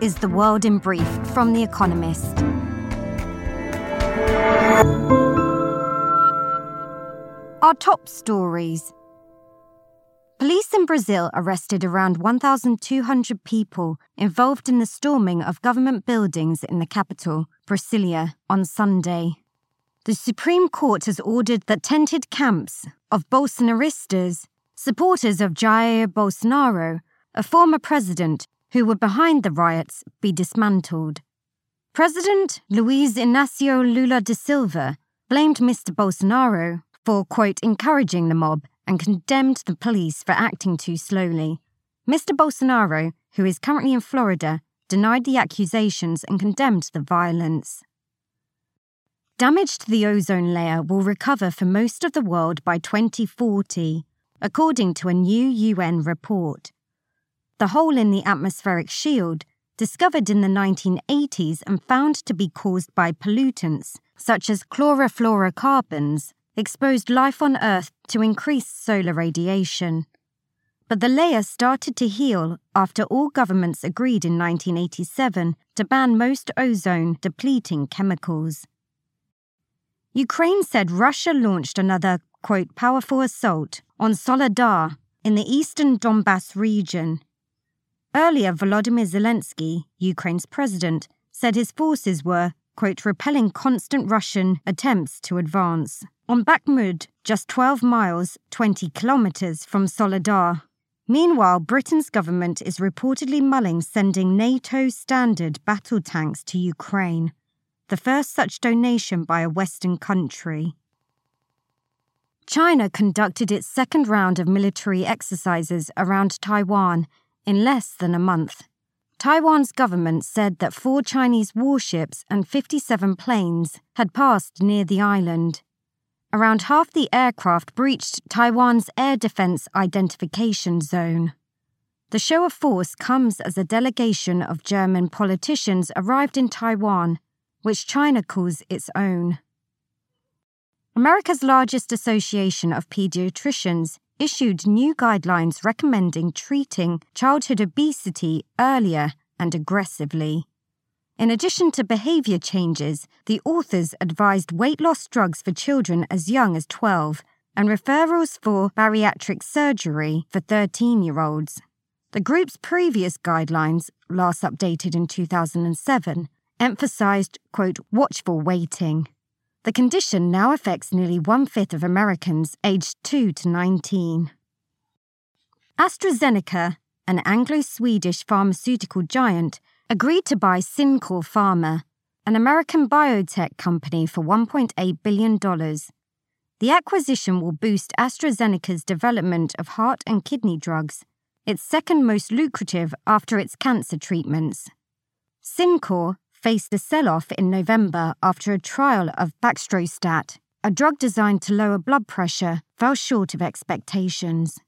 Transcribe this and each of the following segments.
is The World in Brief from The Economist. Our top stories. Police in Brazil arrested around 1,200 people involved in the storming of government buildings in the capital, Brasília, on Sunday. The Supreme Court has ordered that tented camps of Bolsonaristas, supporters of Jair Bolsonaro, a former president who were behind the riots, be dismantled. President Luiz Inácio Lula da Silva blamed Mr. Bolsonaro for, quote, encouraging the mob and condemned the police for acting too slowly. Mr. Bolsonaro, who is currently in Florida, denied the accusations and condemned the violence. Damage to the ozone layer will recover for most of the world by 2040, according to a new UN report. The hole in the atmospheric shield, discovered in the 1980s and found to be caused by pollutants such as chlorofluorocarbons, exposed life on Earth to increased solar radiation. But the layer started to heal after all governments agreed in 1987 to ban most ozone depleting chemicals. Ukraine said Russia launched another, quote, powerful assault on Soledar in the eastern Donbass region. Earlier, Volodymyr Zelensky, Ukraine's president, said his forces were, quote, repelling constant Russian attempts to advance. On Bakhmut, just 12 miles, 20 kilometres from Soledar. Meanwhile, Britain's government is reportedly mulling sending NATO standard battle tanks to Ukraine the first such donation by a Western country. China conducted its second round of military exercises around Taiwan in less than a month. Taiwan's government said that four Chinese warships and 57 planes had passed near the island. Around half the aircraft breached Taiwan's air defense identification zone. The show of force comes as a delegation of German politicians arrived in Taiwan which China calls its own. America's largest association of pediatricians issued new guidelines recommending treating childhood obesity earlier and aggressively. In addition to behavior changes, the authors advised weight loss drugs for children as young as 12 and referrals for bariatric surgery for 13 year olds. The group's previous guidelines, last updated in 2007, emphasized, quote, watchful waiting. The condition now affects nearly one fifth of Americans aged 2 to 19. AstraZeneca, an Anglo Swedish pharmaceutical giant, agreed to buy Cincor Pharma, an American biotech company, for $1.8 billion. The acquisition will boost AstraZeneca's development of heart and kidney drugs, its second most lucrative after its cancer treatments. Cincor faced a sell off in November after a trial of Baxdrostat, a drug designed to lower blood pressure, fell short of expectations.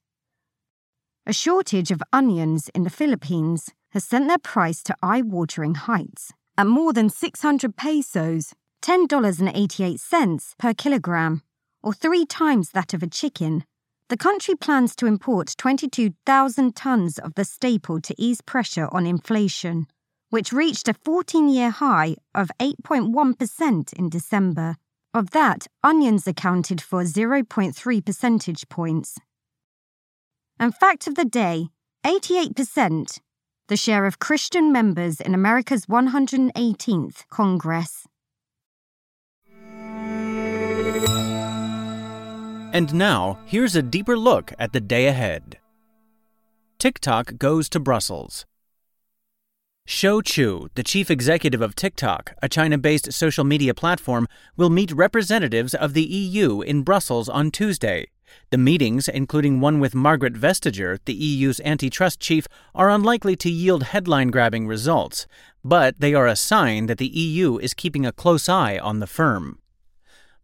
A shortage of onions in the Philippines has sent their price to eye watering heights at more than 600 pesos, $10.88 per kilogram, or three times that of a chicken. The country plans to import 22,000 tons of the staple to ease pressure on inflation which reached a 14 year high of 8.1% in December. Of that, onions accounted for 0.3 percentage points. And fact of the day 88%, the share of Christian members in America's 118th Congress. And now, here's a deeper look at the day ahead. TikTok goes to Brussels. Shou Chew, the chief executive of TikTok, a China based social media platform, will meet representatives of the EU in Brussels on Tuesday. The meetings, including one with Margrethe Vestager, the EU's antitrust chief, are unlikely to yield headline grabbing results, but they are a sign that the EU is keeping a close eye on the firm.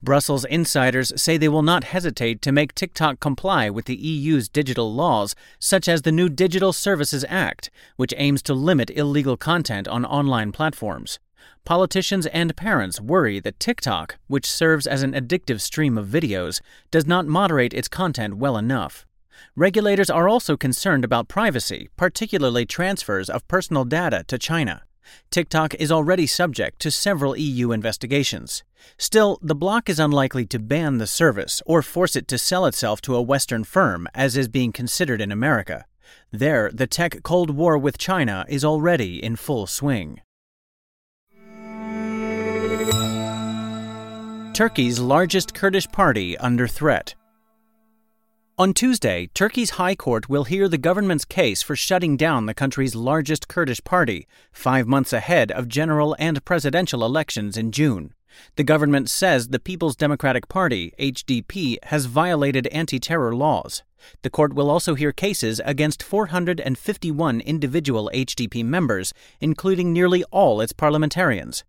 Brussels insiders say they will not hesitate to make TikTok comply with the EU's digital laws, such as the new Digital Services Act, which aims to limit illegal content on online platforms. Politicians and parents worry that TikTok, which serves as an addictive stream of videos, does not moderate its content well enough. Regulators are also concerned about privacy, particularly transfers of personal data to China. TikTok is already subject to several EU investigations. Still, the bloc is unlikely to ban the service or force it to sell itself to a Western firm, as is being considered in America. There, the tech Cold War with China is already in full swing. Turkey's largest Kurdish party under threat. On Tuesday, Turkey's High Court will hear the government's case for shutting down the country's largest Kurdish party, five months ahead of general and presidential elections in June. The government says the People's Democratic Party, HDP, has violated anti terror laws. The court will also hear cases against 451 individual HDP members, including nearly all its parliamentarians.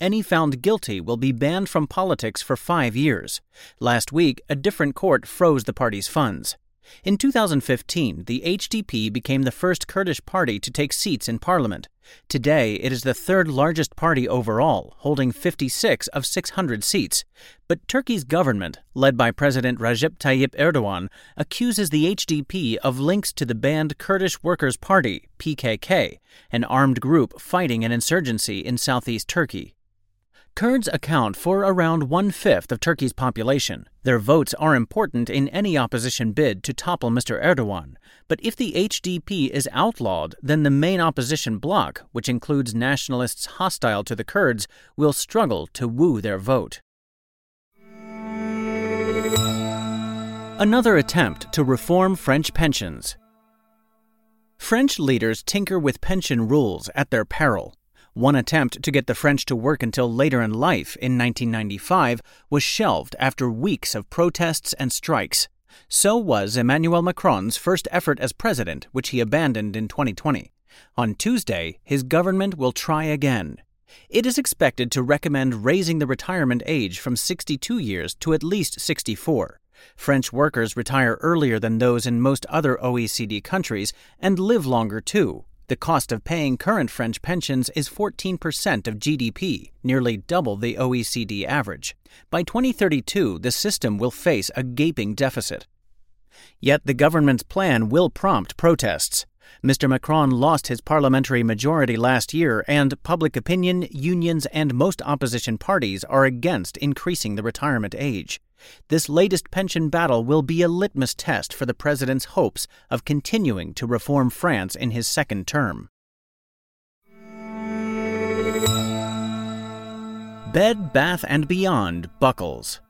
Any found guilty will be banned from politics for five years. Last week, a different court froze the party's funds. In 2015, the HDP became the first Kurdish party to take seats in parliament. Today, it is the third largest party overall, holding 56 of 600 seats. But Turkey's government, led by President Recep Tayyip Erdogan, accuses the HDP of links to the banned Kurdish Workers' Party, PKK, an armed group fighting an insurgency in southeast Turkey. Kurds account for around one fifth of Turkey's population. Their votes are important in any opposition bid to topple Mr. Erdogan. But if the HDP is outlawed, then the main opposition bloc, which includes nationalists hostile to the Kurds, will struggle to woo their vote. Another attempt to reform French pensions. French leaders tinker with pension rules at their peril. One attempt to get the French to work until later in life in 1995 was shelved after weeks of protests and strikes. So was Emmanuel Macron's first effort as president, which he abandoned in 2020. On Tuesday, his government will try again. It is expected to recommend raising the retirement age from 62 years to at least 64. French workers retire earlier than those in most other OECD countries and live longer too. The cost of paying current French pensions is 14% of GDP, nearly double the OECD average. By 2032, the system will face a gaping deficit. Yet the government's plan will prompt protests. Mr. Macron lost his parliamentary majority last year, and public opinion, unions, and most opposition parties are against increasing the retirement age. This latest pension battle will be a litmus test for the president's hopes of continuing to reform France in his second term. Bed Bath & Beyond buckles.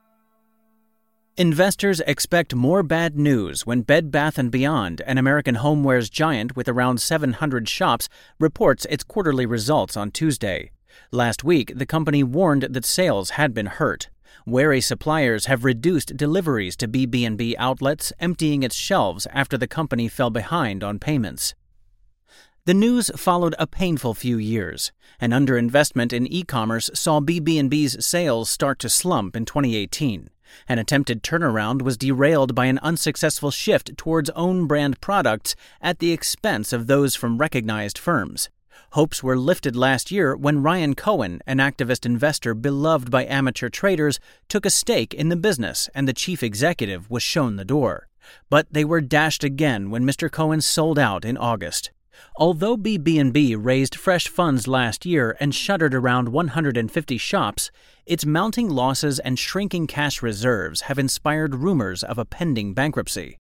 Investors expect more bad news when Bed Bath & Beyond, an American homewares giant with around 700 shops, reports its quarterly results on Tuesday. Last week, the company warned that sales had been hurt. Wary suppliers have reduced deliveries to BB&B outlets, emptying its shelves after the company fell behind on payments. The news followed a painful few years. An underinvestment in e-commerce saw BB&B's sales start to slump in 2018. An attempted turnaround was derailed by an unsuccessful shift towards own brand products at the expense of those from recognized firms. Hopes were lifted last year when Ryan Cohen, an activist investor beloved by amateur traders, took a stake in the business and the chief executive was shown the door. But they were dashed again when Mr. Cohen sold out in August. Although BB&B raised fresh funds last year and shuttered around 150 shops, its mounting losses and shrinking cash reserves have inspired rumors of a pending bankruptcy.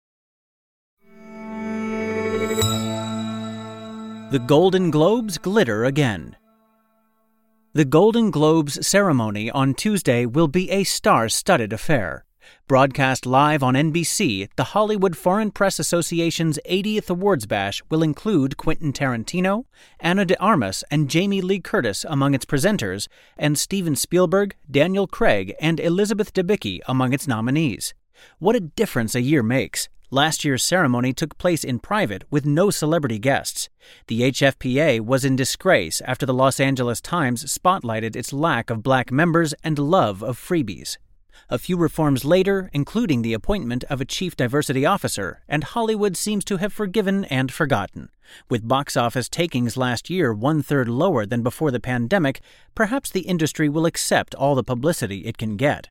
The Golden Globes glitter again. The Golden Globes ceremony on Tuesday will be a star studded affair. Broadcast live on NBC, the Hollywood Foreign Press Association's 80th Awards Bash will include Quentin Tarantino, Ana de Armas, and Jamie Lee Curtis among its presenters, and Steven Spielberg, Daniel Craig, and Elizabeth Debicki among its nominees. What a difference a year makes! Last year's ceremony took place in private with no celebrity guests. The HFPA was in disgrace after the Los Angeles Times spotlighted its lack of black members and love of freebies. A few reforms later, including the appointment of a chief diversity officer, and Hollywood seems to have forgiven and forgotten. With box office takings last year one third lower than before the pandemic, perhaps the industry will accept all the publicity it can get.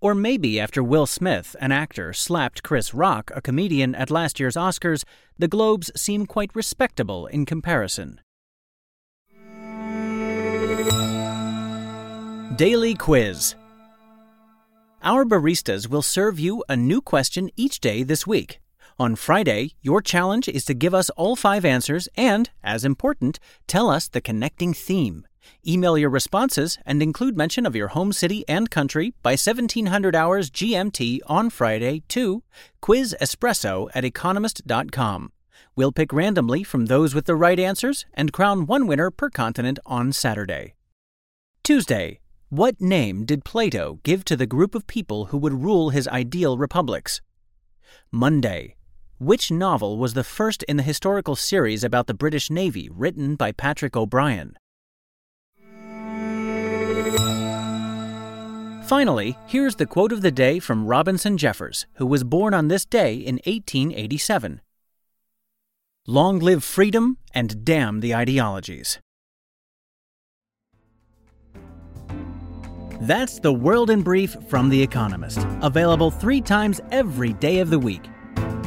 Or maybe after Will Smith, an actor, slapped Chris Rock, a comedian, at last year's Oscars, the Globes seem quite respectable in comparison. Daily Quiz Our baristas will serve you a new question each day this week. On Friday, your challenge is to give us all five answers and, as important, tell us the connecting theme. Email your responses and include mention of your home city and country by 1700 hours GMT on Friday to quizespresso at economist.com. We'll pick randomly from those with the right answers and crown one winner per continent on Saturday. Tuesday, what name did Plato give to the group of people who would rule his ideal republics? Monday, which novel was the first in the historical series about the British Navy written by Patrick O'Brian? Finally, here's the quote of the day from Robinson Jeffers, who was born on this day in 1887 Long live freedom and damn the ideologies. That's the World in Brief from The Economist, available three times every day of the week.